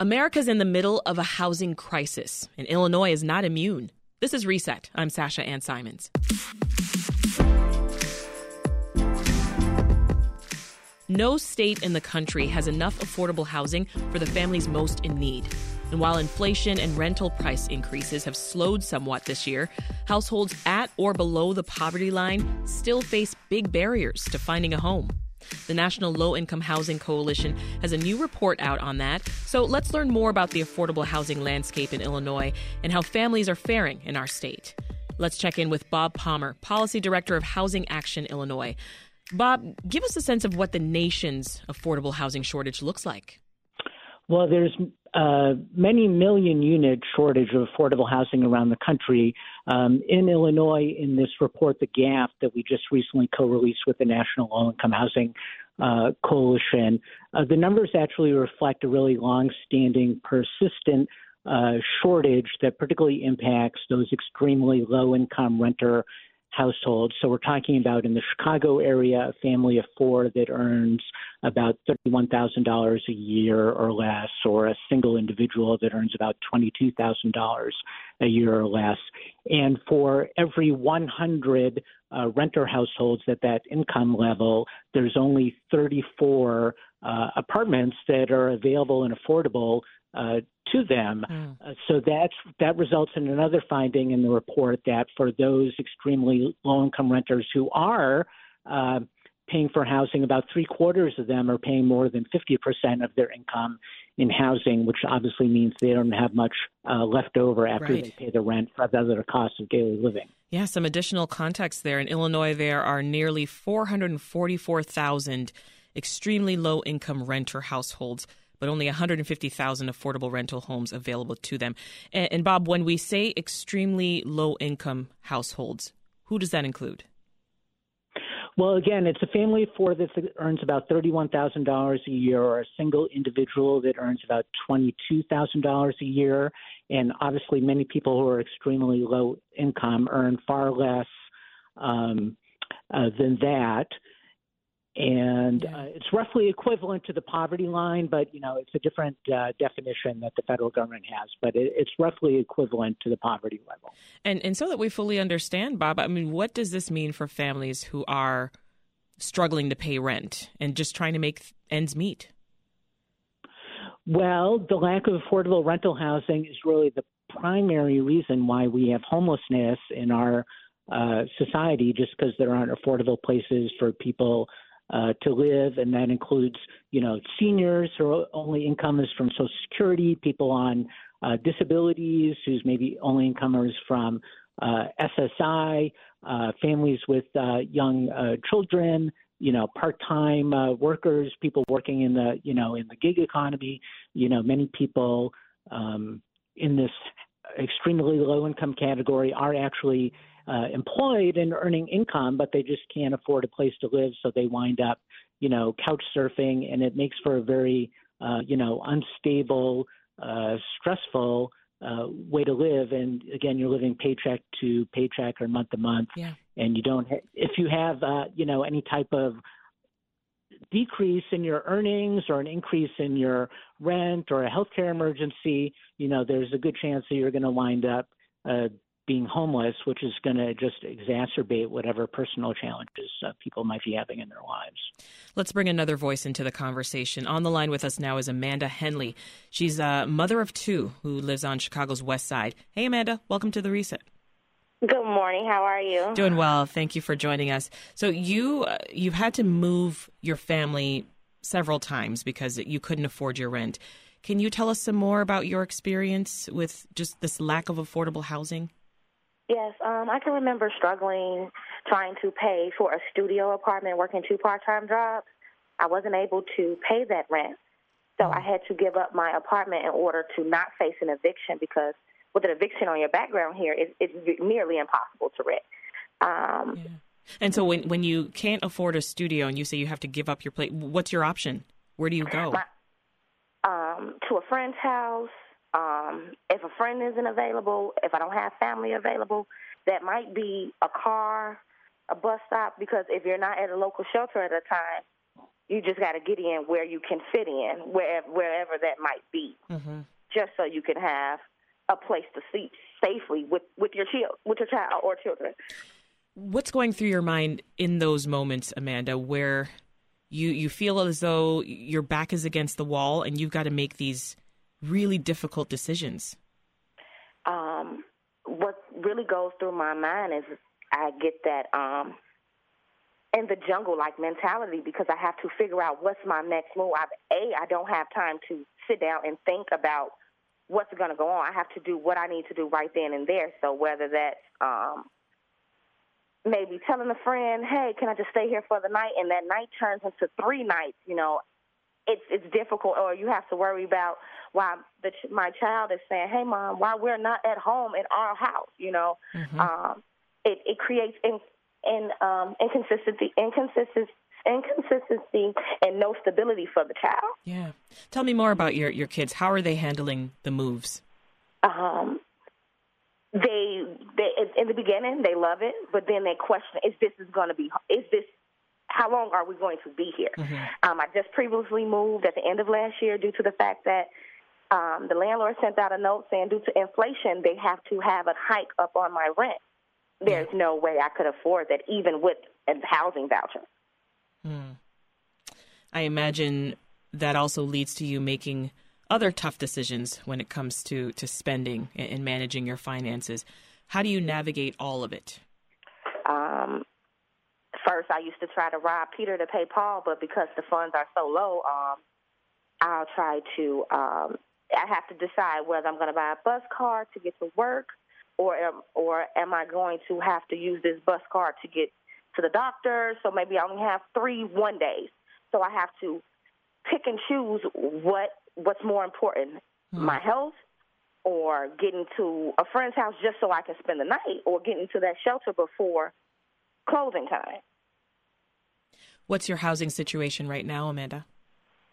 America's in the middle of a housing crisis, and Illinois is not immune. This is Reset. I'm Sasha Ann Simons. No state in the country has enough affordable housing for the families most in need. And while inflation and rental price increases have slowed somewhat this year, households at or below the poverty line still face big barriers to finding a home. The National Low Income Housing Coalition has a new report out on that. So let's learn more about the affordable housing landscape in Illinois and how families are faring in our state. Let's check in with Bob Palmer, Policy Director of Housing Action Illinois. Bob, give us a sense of what the nation's affordable housing shortage looks like. Well, there's uh, many million unit shortage of affordable housing around the country. Um, in Illinois, in this report, The Gap, that we just recently co released with the National Low Income Housing uh, Coalition, uh, the numbers actually reflect a really long standing, persistent uh, shortage that particularly impacts those extremely low income renter households. So we're talking about in the Chicago area, a family of four that earns about $31,000 a year or less, or a single individual that earns about $22,000 a year or less. And for every 100 uh, renter households at that income level, there's only 34 uh, apartments that are available and affordable uh, to them. Mm. Uh, so that's that results in another finding in the report that for those extremely low income renters who are uh, paying for housing, about three quarters of them are paying more than 50% of their income in housing, which obviously means they don't have much uh, left over after right. they pay the rent for the other costs of daily living. Yeah, some additional context there. In Illinois, there are nearly 444,000 extremely low income renter households but only 150,000 affordable rental homes available to them. And, and Bob, when we say extremely low income households, who does that include? Well, again, it's a family of four that earns about $31,000 a year, or a single individual that earns about $22,000 a year. And obviously, many people who are extremely low income earn far less um, uh, than that and uh, it's roughly equivalent to the poverty line, but you know it's a different uh, definition that the federal government has, but it, it's roughly equivalent to the poverty level. And and so that we fully understand, Bob, I mean, what does this mean for families who are struggling to pay rent and just trying to make ends meet? Well, the lack of affordable rental housing is really the primary reason why we have homelessness in our uh, society, just because there aren't affordable places for people uh, to live, and that includes, you know, seniors whose only income is from Social Security, people on uh, disabilities whose maybe only income is from uh, SSI, uh, families with uh, young uh, children, you know, part-time workers, people working in the, you know, in the gig economy. You know, many people um, in this extremely low-income category are actually uh, employed and earning income, but they just can't afford a place to live, so they wind up, you know, couch surfing, and it makes for a very, uh, you know, unstable, uh, stressful uh, way to live. And again, you're living paycheck to paycheck or month to month, yeah. and you don't. Ha- if you have, uh, you know, any type of decrease in your earnings or an increase in your rent or a healthcare emergency, you know, there's a good chance that you're going to wind up uh, being homeless, which is going to just exacerbate whatever personal challenges uh, people might be having in their lives. Let's bring another voice into the conversation. On the line with us now is Amanda Henley. She's a mother of two who lives on Chicago's west side. Hey, Amanda, welcome to the Reset. Good morning. How are you? Doing well. Thank you for joining us. So you uh, you've had to move your family several times because you couldn't afford your rent. Can you tell us some more about your experience with just this lack of affordable housing? Yes, um, I can remember struggling trying to pay for a studio apartment, working two part-time jobs. I wasn't able to pay that rent, so I had to give up my apartment in order to not face an eviction because with an eviction on your background here, it, it's nearly impossible to rent. Um, yeah. And so when when you can't afford a studio and you say you have to give up your place, what's your option? Where do you go? My, um, to a friend's house. Um, if a friend isn't available, if I don't have family available, that might be a car, a bus stop. Because if you're not at a local shelter at a time, you just got to get in where you can fit in, wherever wherever that might be, mm-hmm. just so you can have a place to sleep safely with with your child, with your child or children. What's going through your mind in those moments, Amanda, where you you feel as though your back is against the wall and you've got to make these really difficult decisions? Um, what really goes through my mind is I get that um, in the jungle like mentality because I have to figure out what's my next move. I, a, I don't have time to sit down and think about what's going to go on. I have to do what I need to do right then and there. So whether that's um, maybe telling a friend, "Hey, can I just stay here for the night?" and that night turns into three nights, you know, it's it's difficult. Or you have to worry about why the, my child is saying, "Hey, mom, why we're not at home in our house?" You know, mm-hmm. um, it it creates in, in um, inconsistency, inconsistency, inconsistency, and no stability for the child. Yeah, tell me more about your your kids. How are they handling the moves? Um, they they in the beginning they love it, but then they question: Is this is going to be? Is this how long are we going to be here? Mm-hmm. Um, I just previously moved at the end of last year due to the fact that um, the landlord sent out a note saying due to inflation they have to have a hike up on my rent. There's no way I could afford that, even with a housing voucher. Mm. I imagine that also leads to you making other tough decisions when it comes to, to spending and managing your finances. How do you navigate all of it? Um, first, I used to try to rob Peter to pay Paul, but because the funds are so low, um, I'll try to. Um, I have to decide whether I'm going to buy a bus card to get to work, or am, or am I going to have to use this bus card to get to the doctor? So maybe I only have three one days. So I have to pick and choose what what's more important, mm. my health or getting to a friend's house just so I can spend the night or getting to that shelter before closing time. What's your housing situation right now, Amanda?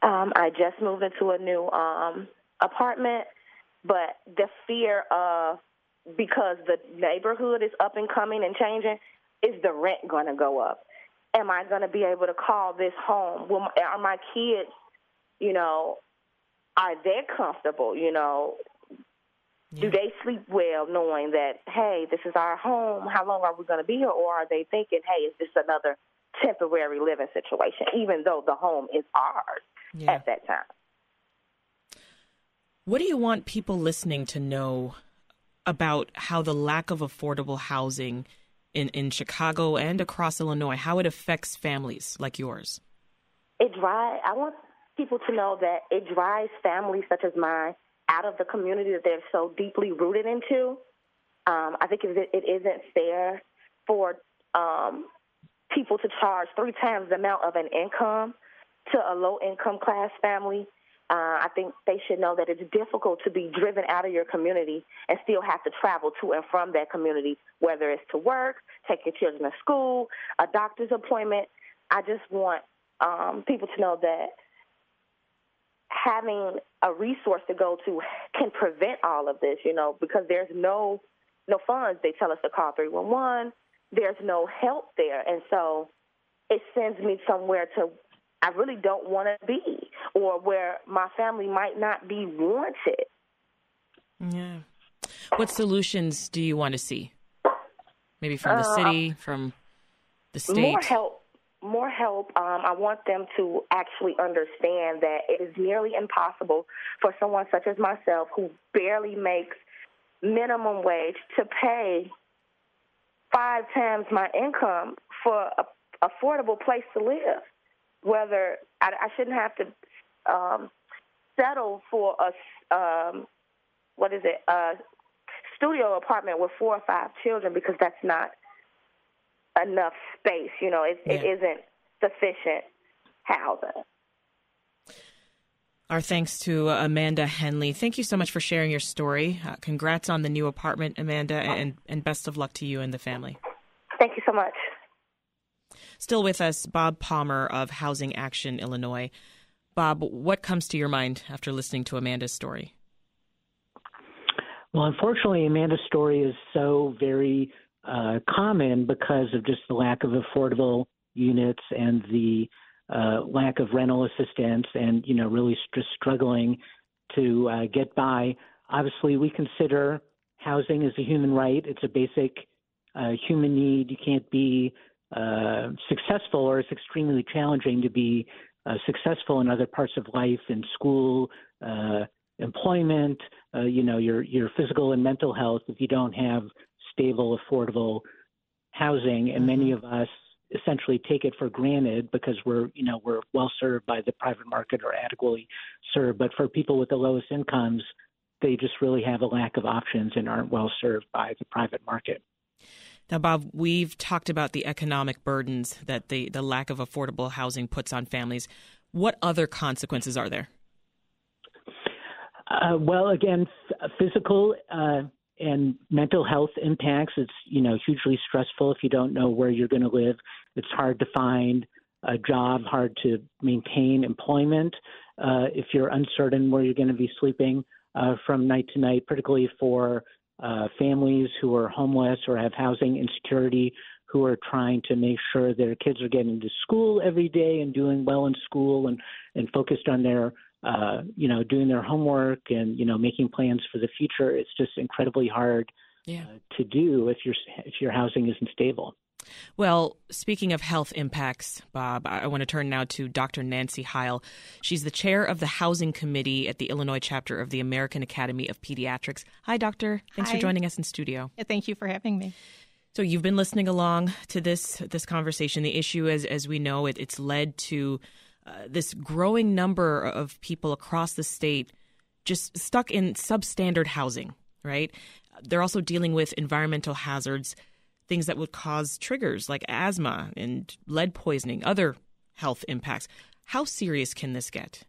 Um, I just moved into a new um, apartment, but the fear of because the neighborhood is up and coming and changing, is the rent going to go up? Am I going to be able to call this home? Will, are my kids, you know, are they comfortable? You know, yeah. do they sleep well knowing that, hey, this is our home? How long are we going to be here? Or are they thinking, hey, is this another temporary living situation, even though the home is ours yeah. at that time? What do you want people listening to know about how the lack of affordable housing in, in Chicago and across Illinois, how it affects families like yours? It drives. I want people to know that it drives families such as mine out of the community that they're so deeply rooted into. Um, I think it, it isn't fair for um, people to charge three times the amount of an income to a low income class family. Uh, I think they should know that it's difficult to be driven out of your community and still have to travel to and from that community, whether it's to work, take your children to school, a doctor's appointment. I just want um, people to know that having a resource to go to can prevent all of this, you know, because there's no no funds. They tell us to call 311. There's no help there. And so it sends me somewhere to I really don't want to be or where my family might not be wanted. Yeah. What solutions do you want to see? Maybe from the uh, city, from the state? More help. More help. Um, I want them to actually understand that it is nearly impossible for someone such as myself who barely makes minimum wage to pay five times my income for a affordable place to live. Whether I, I shouldn't have to um, settle for a um, what is it a studio apartment with four or five children because that's not enough space. You know, it, yeah. it isn't sufficient housing. Our thanks to Amanda Henley. Thank you so much for sharing your story. Uh, congrats on the new apartment, Amanda, and, and best of luck to you and the family. Thank you so much. Still with us, Bob Palmer of Housing Action Illinois. Bob, what comes to your mind after listening to Amanda's story? Well, unfortunately, Amanda's story is so very uh, common because of just the lack of affordable units and the uh, lack of rental assistance, and you know, really just struggling to uh, get by. Obviously, we consider housing as a human right. It's a basic uh, human need. You can't be uh, successful, or it's extremely challenging to be uh, successful in other parts of life, in school, uh, employment, uh, you know, your your physical and mental health if you don't have stable, affordable housing. And many mm-hmm. of us essentially take it for granted because we're you know we're well served by the private market or adequately served. But for people with the lowest incomes, they just really have a lack of options and aren't well served by the private market. Now, Bob, we've talked about the economic burdens that the, the lack of affordable housing puts on families. What other consequences are there? Uh, well, again, physical uh, and mental health impacts. It's you know hugely stressful if you don't know where you're going to live. It's hard to find a job, hard to maintain employment uh, if you're uncertain where you're going to be sleeping uh, from night to night, particularly for uh, families who are homeless or have housing insecurity who are trying to make sure their kids are getting to school every day and doing well in school and, and focused on their uh, you know doing their homework and you know making plans for the future it's just incredibly hard yeah. uh, to do if your if your housing isn't stable well, speaking of health impacts, Bob, I want to turn now to Dr. Nancy Heil. She's the chair of the Housing Committee at the Illinois chapter of the American Academy of Pediatrics. Hi, Doctor. Thanks Hi. for joining us in studio. Thank you for having me. So you've been listening along to this this conversation. The issue, as as we know, it, it's led to uh, this growing number of people across the state just stuck in substandard housing. Right? They're also dealing with environmental hazards things that would cause triggers like asthma and lead poisoning, other health impacts. How serious can this get?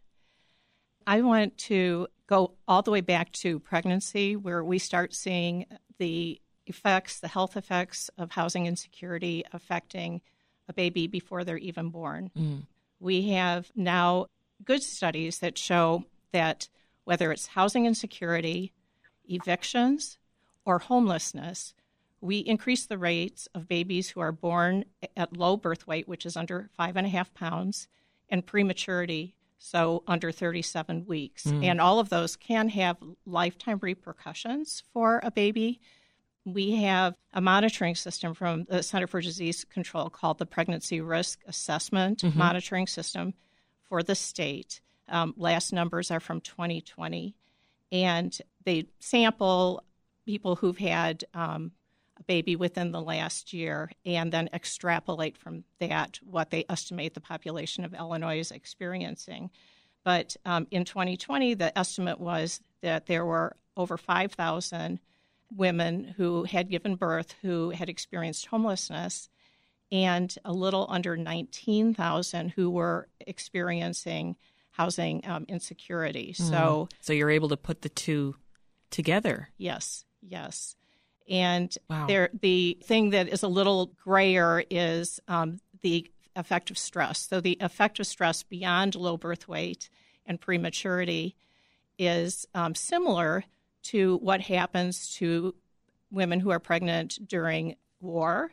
I want to go all the way back to pregnancy, where we start seeing the effects, the health effects of housing insecurity affecting a baby before they're even born. Mm. We have now good studies that show that whether it's housing insecurity, evictions, or homelessness, we increase the rates of babies who are born at low birth weight, which is under five and a half pounds, and prematurity, so under 37 weeks. Mm. And all of those can have lifetime repercussions for a baby. We have a monitoring system from the Center for Disease Control called the Pregnancy Risk Assessment mm-hmm. Monitoring System for the state. Um, last numbers are from 2020. And they sample people who've had um, a baby within the last year and then extrapolate from that what they estimate the population of Illinois is experiencing. But um, in 2020, the estimate was that there were over 5,000 women who had given birth who had experienced homelessness and a little under 19,000 who were experiencing housing um, insecurity. Mm. So, so you're able to put the two together. Yes, yes. And wow. there, the thing that is a little grayer is um, the effect of stress. So the effect of stress beyond low birth weight and prematurity is um, similar to what happens to women who are pregnant during war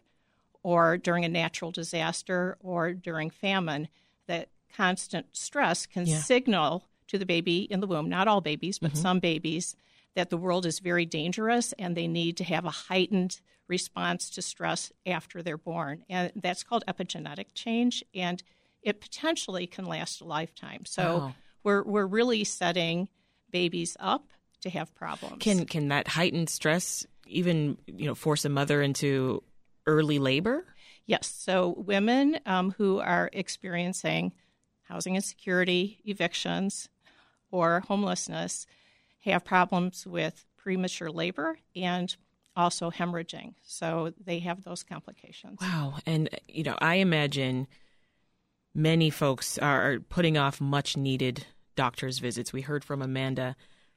or during a natural disaster or during famine. That constant stress can yeah. signal to the baby in the womb, not all babies, but mm-hmm. some babies, that the world is very dangerous and they need to have a heightened response to stress after they're born. And that's called epigenetic change, and it potentially can last a lifetime. So Wow. we're, we're really setting babies up to have problems. Can can that heightened stress even you know force a mother into early labor? Yes. So women um, who are experiencing housing insecurity, evictions, or homelessness have problems with premature labor and also hemorrhaging. So they have those complications. Wow. And, you know, I imagine many folks are putting off much needed doctor's visits. We heard from Amanda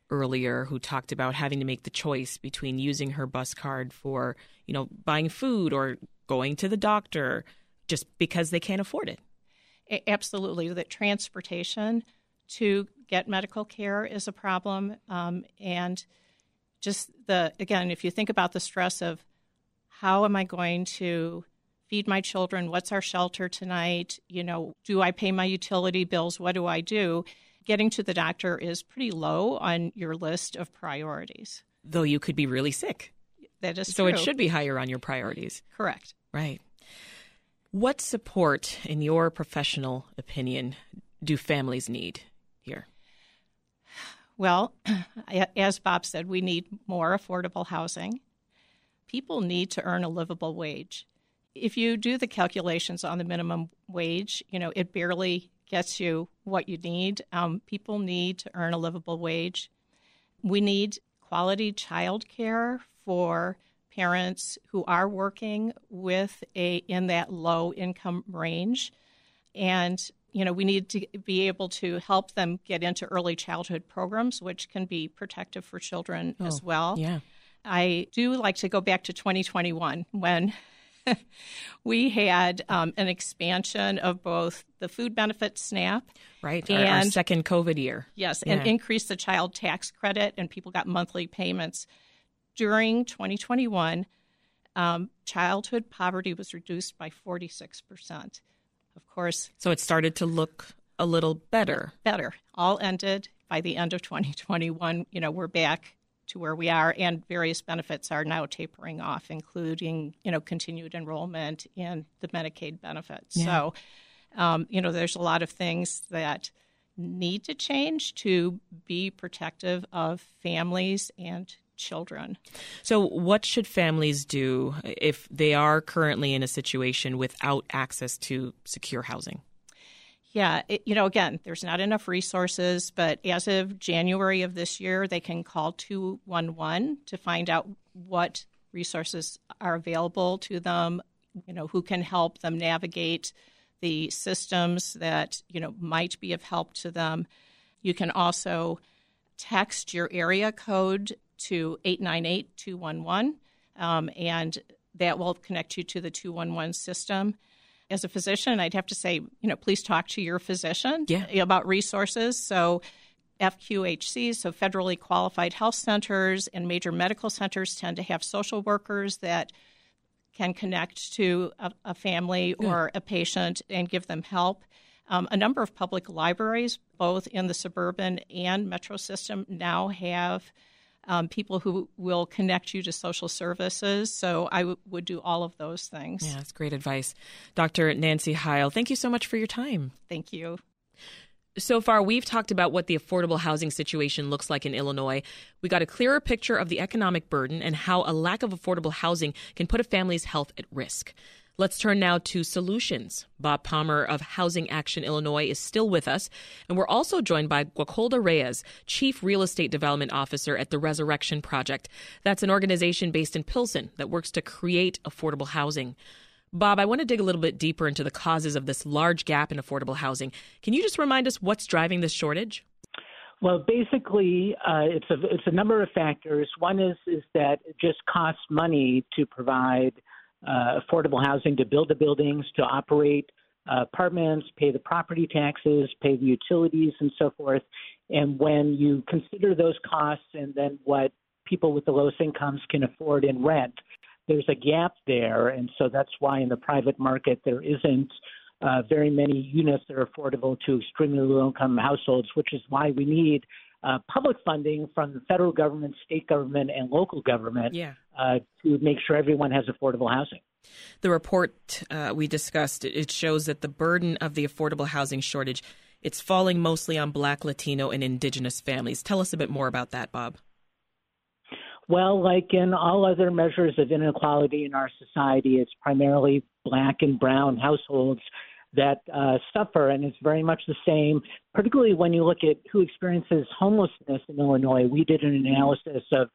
earlier who talked about having to make the choice between using her bus card for, you know, buying food or going to the doctor just because they can't afford it. Absolutely. That transportation to get medical care is a problem. Um, and just the, again, if you think about the stress of how am I going to feed my children? What's our shelter tonight? You know, do I pay my utility bills? What do I do? Getting to the doctor is pretty low on your list of priorities. Though you could be really sick. That is So true. it should be higher on your priorities. correct. Right. What support, in your professional opinion, do families need here? Well, as Bob said, we need more affordable housing. People need to earn a livable wage. If you do the calculations on the minimum wage, you know, it barely gets you what you need. Um, people need to earn a livable wage. We need quality child care for parents who are working with a in that low income range and you know we need to be able to help them get into early childhood programs which can be protective for children as well Yeah. i do like to go back to 2021 when we had um, an expansion of both the food benefit snap Right. Our, our And- second COVID year. Yes, and increased the child tax credit, and people got monthly payments. During 2021, um, childhood poverty was reduced by 46%. Of course, So it started to look a little better. better. All ended by the end of 2021. You know, we're back to where we are, and various benefits are now tapering off, including, you know, continued enrollment in the Medicaid benefits. So, um, you know, there's a lot of things that need to change to be protective of families and children. So, what should families do if they are currently in a situation without access to secure housing? Yeah, it, you know, again, there's not enough resources, but as of January of this year, they can call 211 to find out what resources are available to them, you know, who can help them navigate the systems that, you know, might be of help to them. You can also text your area code to 898 211, um, and that will connect you to the 211 system. As a physician, I'd have to say, you know, please talk to your physician Yeah. about resources. So, FQHCs, so federally qualified health centers and major medical centers, tend to have social workers that can connect to a, a family or a patient and give them help. Um, a number of public libraries, both in the suburban and metro system, now have um, people who will connect you to social services. So I w- would do all of those things. Yeah, that's great advice. Dr. Nancy Heil, thank you so much for your time. Thank you. So far, we've talked about what the affordable housing situation looks like in Illinois. We got a clearer picture of the economic burden and how a lack of affordable housing can put a family's health at risk. Let's turn now to solutions. Bob Palmer of Housing Action Illinois is still with us, and we're also joined by Guacolda Reyes, Chief Real Estate Development Officer at the Resurrection Project. That's an organization based in Pilsen that works to create affordable housing. Bob, I want to dig a little bit deeper into the causes of this large gap in affordable housing. Can you just remind us what's driving this shortage? Well, basically, uh, it's a it's a number of factors. One is is that it just costs money to provide uh, affordable housing, to build the buildings, to operate uh, apartments, pay the property taxes, pay the utilities, and so forth. And when you consider those costs and then what people with the lowest incomes can afford in rent, there's a gap there, and so that's why in the private market there isn't uh, very many units that are affordable to extremely low income households, which is why we need uh, public funding from the federal government, state government, and local government yeah. uh, to make sure everyone has affordable housing. The report uh, we discussed it shows that the burden of the affordable housing shortage it's falling mostly on Black, Latino, and Indigenous families. Tell us a bit more about that, Bob. Well, like in all other measures of inequality in our society, it's primarily Black and Brown households that uh, suffer, and it's very much the same, particularly when you look at who experiences homelessness in Illinois. We did an analysis of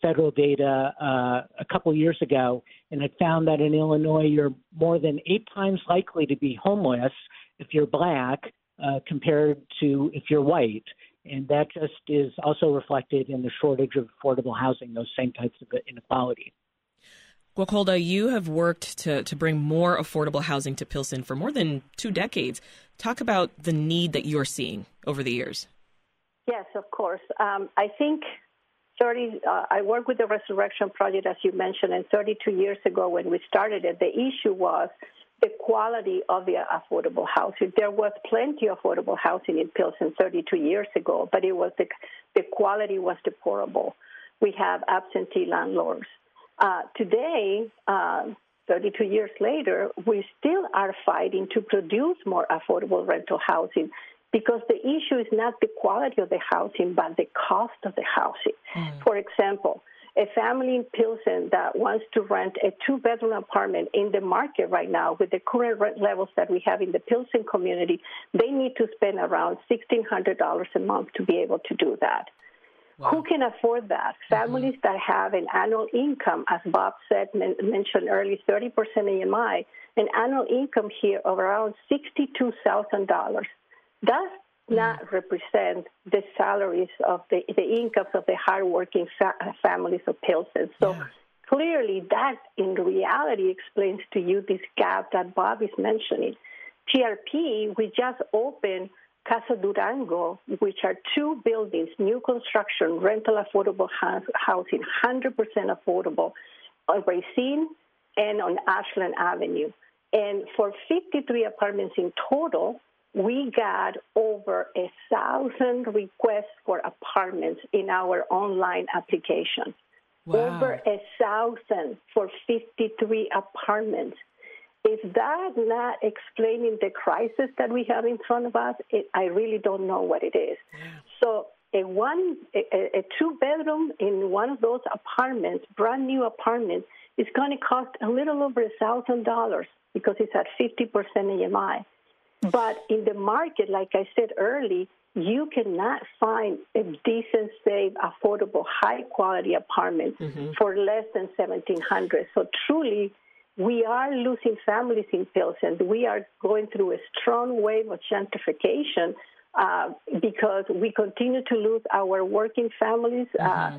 federal data uh, a couple years ago, and it found that in Illinois, you're more than eight times likely to be homeless if you're black uh, compared to if you're white. And that just is also reflected in the shortage of affordable housing, those same types of inequality. Guacolda, you have worked to, to bring more affordable housing to Pilsen for more than two decades. Talk about the need that you're seeing over the years. Yes, of course. Um, I think 30, uh, I work with the Resurrection Project, as you mentioned, and 32 years ago when we started it, the issue was the quality of the affordable housing. There was plenty of affordable housing in Pilsen 32 years ago, but it was the, the quality was deplorable. We have absentee landlords. Uh, today, uh, 32 years later, we still are fighting to produce more affordable rental housing because the issue is not the quality of the housing, but the cost of the housing. Mm. For example, a family in Pilsen that wants to rent a two bedroom apartment in the market right now with the current rent levels that we have in the Pilsen community, they need to spend around $1,600 a month to be able to do that. Wow. Who can afford that? Mm-hmm. Families that have an annual income, as Bob said, mentioned earlier, 30% AMI, an annual income here of around $62,000. Does not represent the salaries of the, the incomes of the hardworking fa- families of Pilsen. So yeah. clearly, that in reality explains to you this gap that Bob is mentioning. TRP, we just opened Casa Durango, which are two buildings, new construction, rental affordable housing, 100% affordable, on Racine and on Ashland Avenue. And for 53 apartments in total, we got over a thousand requests for apartments in our online application. Wow. Over a thousand for 53 apartments. Is that not explaining the crisis that we have in front of us? It, I really don't know what it is. Yeah. So a one, a, a two bedroom in one of those apartments, brand new apartments, is going to cost a little over a thousand dollars because it's at 50% AMI. But in the market, like I said early, you cannot find a decent, safe, affordable, high quality apartment mm-hmm. for less than seventeen hundred. So truly, we are losing families in Pilsen. We are going through a strong wave of gentrification uh, because we continue to lose our working families. Uh, mm-hmm. Uh,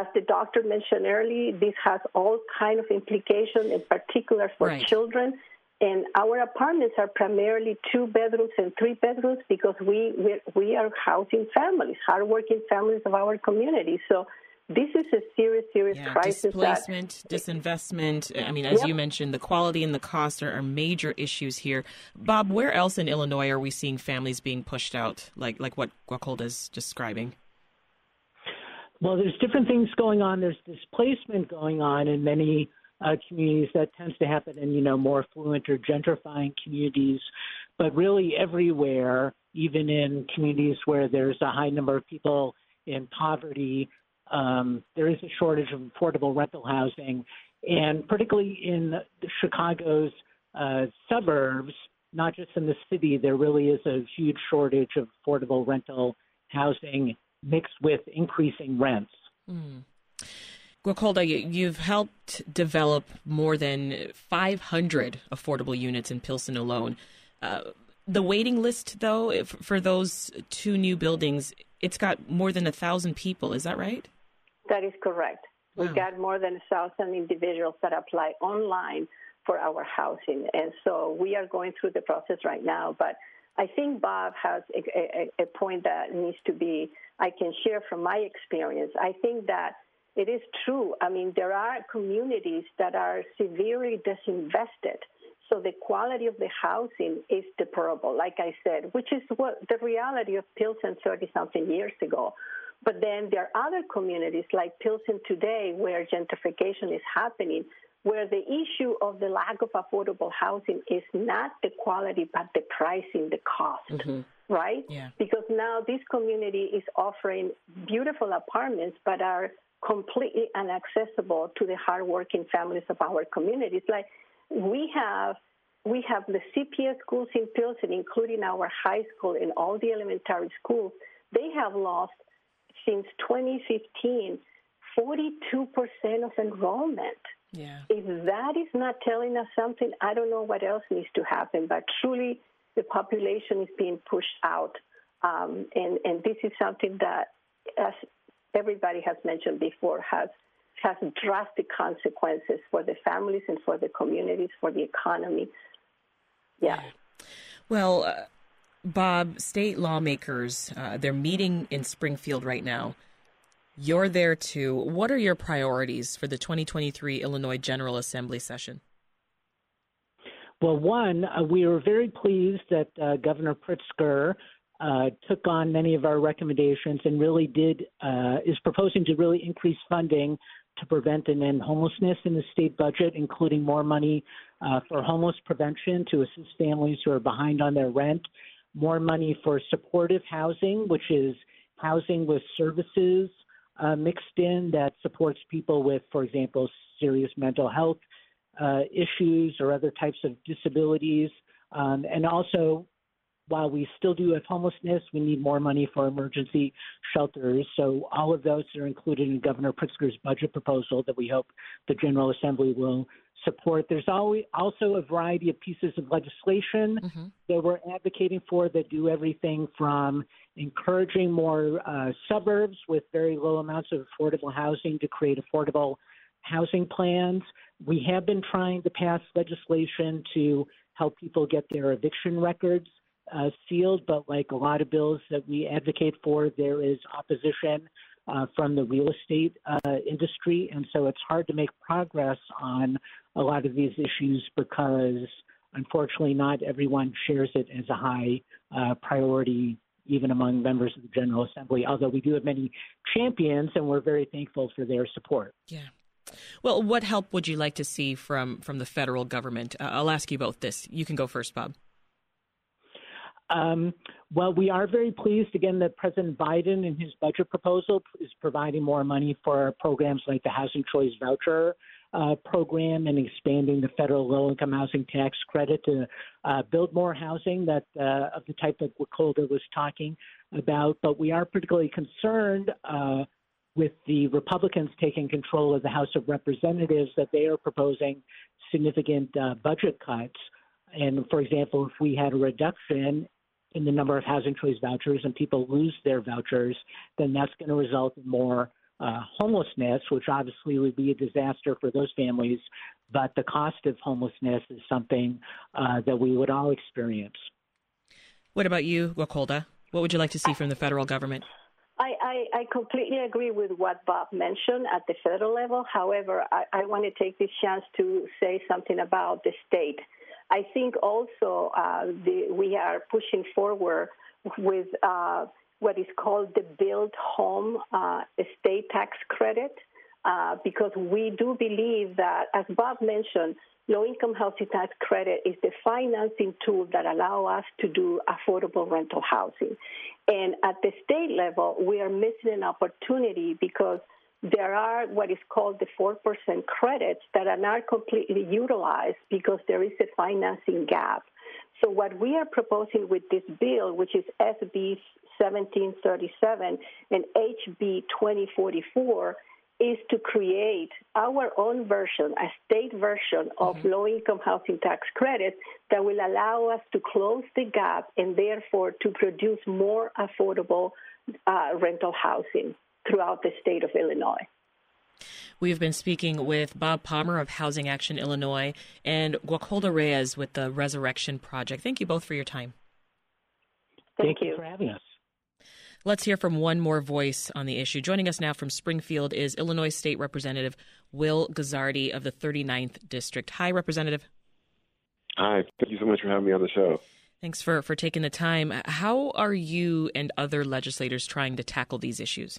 as the doctor mentioned earlier, this has all kind of implications, in particular for right. children. And our apartments are primarily two bedrooms and three bedrooms because we we, we are housing families, hardworking families of our community. So this is a serious, serious yeah, crisis. Displacement, that, disinvestment. I mean, as yep. you mentioned, the quality and the cost are, are, major issues here. Bob, where else in Illinois are we seeing families being pushed out, like like what Guacolda is describing? Well, there's different things going on. There's displacement going on in many uh, communities. That tends to happen in you know more affluent or gentrifying communities, but really everywhere, even in communities where there's a high number of people in poverty, um, there is a shortage of affordable rental housing, and particularly in Chicago's uh, suburbs, not just in the city, there really is a huge shortage of affordable rental housing mixed with increasing rents. Mm. Guacolda, you've helped develop more than 500 affordable units in Pilsen alone. Uh, the waiting list, though, for those two new buildings, it's got more than a thousand people. Is that right? That is correct. Wow. We've got more than a thousand individuals that apply online for our housing, and so we are going through the process right now. But I think Bob has a, a, a point that needs to be. I can share from my experience. I think that it is true. I mean, there are communities that are severely disinvested. So the quality of the housing is deplorable, like I said, which is what the reality of Pilsen 30 something years ago. But then there are other communities like Pilsen today where gentrification is happening, where the issue of the lack of affordable housing is not the quality, but the pricing, the cost. Mm-hmm. Right? Yeah. Because now this community is offering beautiful apartments, but are completely inaccessible to the hardworking families of our communities. Like we have we have the CPS schools in Pilsen, including our high school and all the elementary schools. They have lost since 2015 42% of enrollment. Yeah. If that is not telling us something, I don't know what else needs to happen. But truly, the population is being pushed out. Um, and, and this is something that, as everybody has mentioned before, has has drastic consequences for the families and for the communities, for the economy. Yeah. Well, uh, Bob, state lawmakers, uh, they're meeting in Springfield right now. You're there too. What are your priorities for the 2023 Illinois General Assembly session? Well, one, uh, we were very pleased that uh, Governor Pritzker uh, took on many of our recommendations and really did uh, is proposing to really increase funding to prevent and end homelessness in the state budget, including more money uh, for homeless prevention to assist families who are behind on their rent, more money for supportive housing, which is housing with services uh, mixed in that supports people with, for example, serious mental health uh, issues or other types of disabilities, um, and also while we still do have homelessness, we need more money for emergency shelters. So all of those are included in Governor Pritzker's budget proposal that we hope the General Assembly will support. There's always also a variety of pieces of legislation mm-hmm. that we're advocating for that do everything from encouraging more uh, suburbs with very low amounts of affordable housing to create affordable housing plans. We have been trying to pass legislation to help people get their eviction records uh, sealed, but like a lot of bills that we advocate for, there is opposition uh, from the real estate uh, industry, and so it's hard to make progress on a lot of these issues because, unfortunately, not everyone shares it as a high uh, priority. Even among members of the General Assembly, although we do have many champions, and we're very thankful for their support. Yeah. Well, what help would you like to see from from the federal government? Uh, I'll ask you both this. You can go first, Bob. Um, well, we are very pleased again that President Biden in his budget proposal is providing more money for programs like the Housing Choice Voucher uh, program and expanding the federal low income housing tax credit to uh, build more housing that uh, of the type that Guacolda was talking about. But we are particularly concerned uh, with the Republicans taking control of the House of Representatives that they are proposing significant uh, budget cuts. And for example, if we had a reduction in the number of housing choice vouchers and people lose their vouchers, then that's going to result in more uh, homelessness, which obviously would be a disaster for those families. But the cost of homelessness is something uh, that we would all experience. What about you, Guacolda? What would you like to see from the federal government? I, I, I, completely agree with what Bob mentioned at the federal level. However, I, I want to take this chance to say something about the state. I think also uh, the, we are pushing forward with uh, what is called the Build Home uh, Estate Tax Credit. Uh, because we do believe that, as Bob mentioned, low-income housing tax credit is the financing tool that allow us to do affordable rental housing. And at the state level, we are missing an opportunity because there are what is called the 4% credits that are not completely utilized because there is a financing gap. So, what we are proposing with this bill, which is SB 1737 and HB 2044, is to create our own version, a state version of mm-hmm. low income housing tax credits that will allow us to close the gap and therefore to produce more affordable uh, rental housing throughout the state of Illinois. We've been speaking with Bob Palmer of Housing Action Illinois and Guacolda Reyes with the Resurrection Project. Thank you both for your time. Thank, Thank you for having us. Let's hear from one more voice on the issue. Joining us now from Springfield is Illinois State Representative Will Guzzardi of the 39th District. Hi, Representative. Hi. Thank you so much for having me on the show. Thanks for, for taking the time. How are you and other legislators trying to tackle these issues?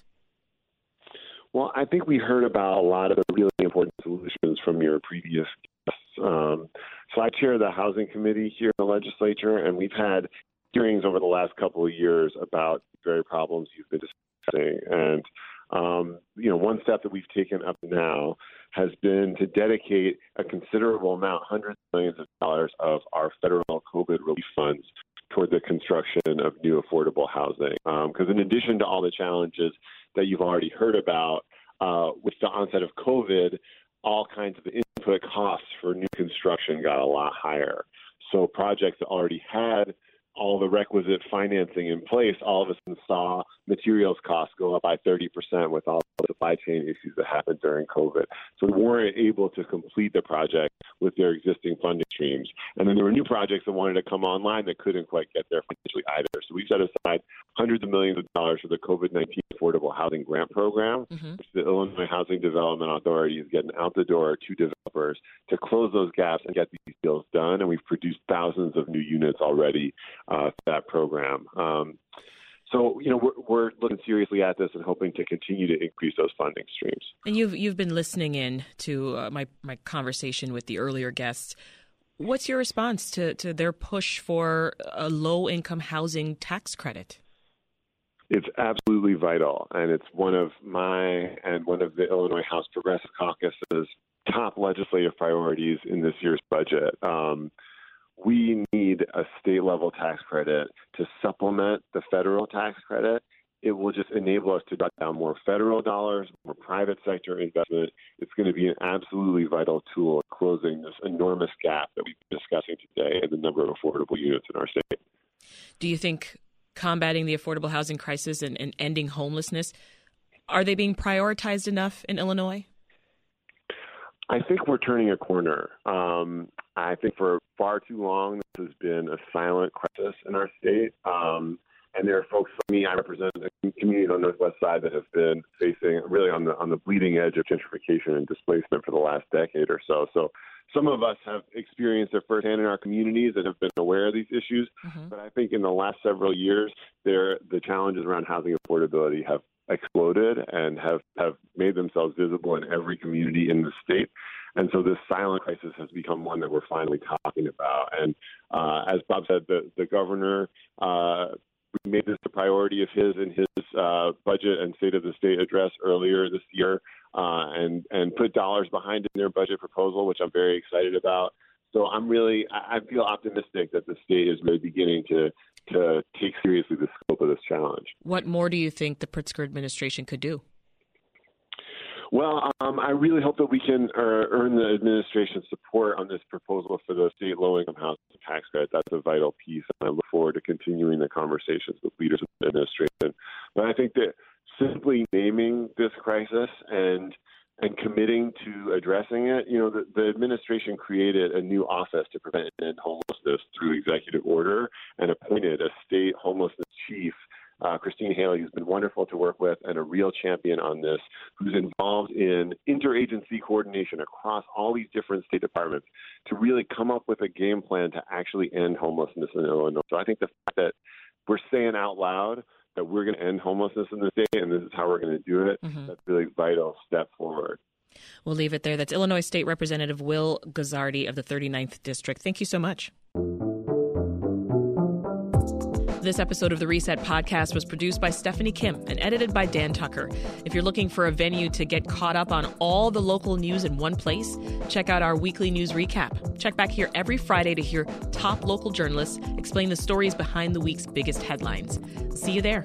Well, I think we heard about a lot of the really important solutions from your previous guests. Um, so I chair the housing committee here in the legislature, and we've had hearings over the last couple of years about the very problems you've been discussing. And um, you know, one step that we've taken up now has been to dedicate a considerable amount, hundreds of millions of dollars of our federal COVID relief funds toward the construction of new affordable housing. Because um, in addition to all the challenges that you've already heard about uh, with the onset of COVID, all kinds of input costs for new construction got a lot higher. So projects that already had all the requisite financing in place, all of a sudden saw materials costs go up by 30% with all the supply chain issues that happened during COVID. So we weren't able to complete the project with their existing funding streams. And then there were new projects that wanted to come online that couldn't quite get there financially either. So we set aside hundreds of millions of dollars for the COVID 19 Affordable Housing Grant Program, mm-hmm. which the Illinois Housing Development Authority is getting out the door to developers to close those gaps and get these deals done. And we've produced thousands of new units already uh, that program. Um, so, you know, we're, we're, looking seriously at this and hoping to continue to increase those funding streams. And you've you've been listening in to uh, my my conversation with the earlier guests. What's your response to to their push for a low income housing tax credit? It's absolutely vital, and it's one of my and one of the Illinois House Progressive Caucus's top legislative priorities in this year's budget. Um, we need a state level tax credit to supplement the federal tax credit. It will just enable us to cut down more federal dollars, more private sector investment. It's going to be an absolutely vital tool in closing this enormous gap that we've been discussing today in the number of affordable units in our state. Do you think combating the affordable housing crisis and, and ending homelessness are they being prioritized enough in Illinois? I think we're turning a corner. Um, I think for far too long, this has been a silent crisis in our state. Um, and there are folks like me, I represent a community on the Northwest side that have been facing really on the on the bleeding edge of gentrification and displacement for the last decade or so. So some of us have experienced it firsthand in our communities and have been aware of these issues. Mm-hmm. But I think in the last several years, there the challenges around housing affordability have exploded and have, have made themselves visible in every community in the state. And so this silent crisis has become one that we're finally talking about. And uh, as Bob said, the, the governor uh, made this a priority of his in his uh, budget and State of the State address earlier this year, uh, and and put dollars behind in their budget proposal, which I'm very excited about. So I'm really I feel optimistic that the state is really beginning to to take seriously the scope of this challenge. What more do you think the Pritzker administration could do? Well, um, I really hope that we can uh, earn the administration's support on this proposal for the state low-income housing tax credit. That's a vital piece, and I look forward to continuing the conversations with leaders of the administration. But I think that simply naming this crisis and and committing to addressing it, you know, the, the administration created a new office to prevent homelessness through executive order and appointed a state homelessness chief uh, Christine Haley, who's been wonderful to work with and a real champion on this, who's involved in interagency coordination across all these different state departments to really come up with a game plan to actually end homelessness in Illinois. So I think the fact that we're saying out loud that we're going to end homelessness in the state and this is how we're going to do it, mm-hmm. that's really vital step forward. We'll leave it there. That's Illinois State Representative Will Guzzardi of the 39th District. Thank you so much. This episode of the Reset podcast was produced by Stephanie Kim and edited by Dan Tucker. If you're looking for a venue to get caught up on all the local news in one place, check out our weekly news recap. Check back here every Friday to hear top local journalists explain the stories behind the week's biggest headlines. See you there.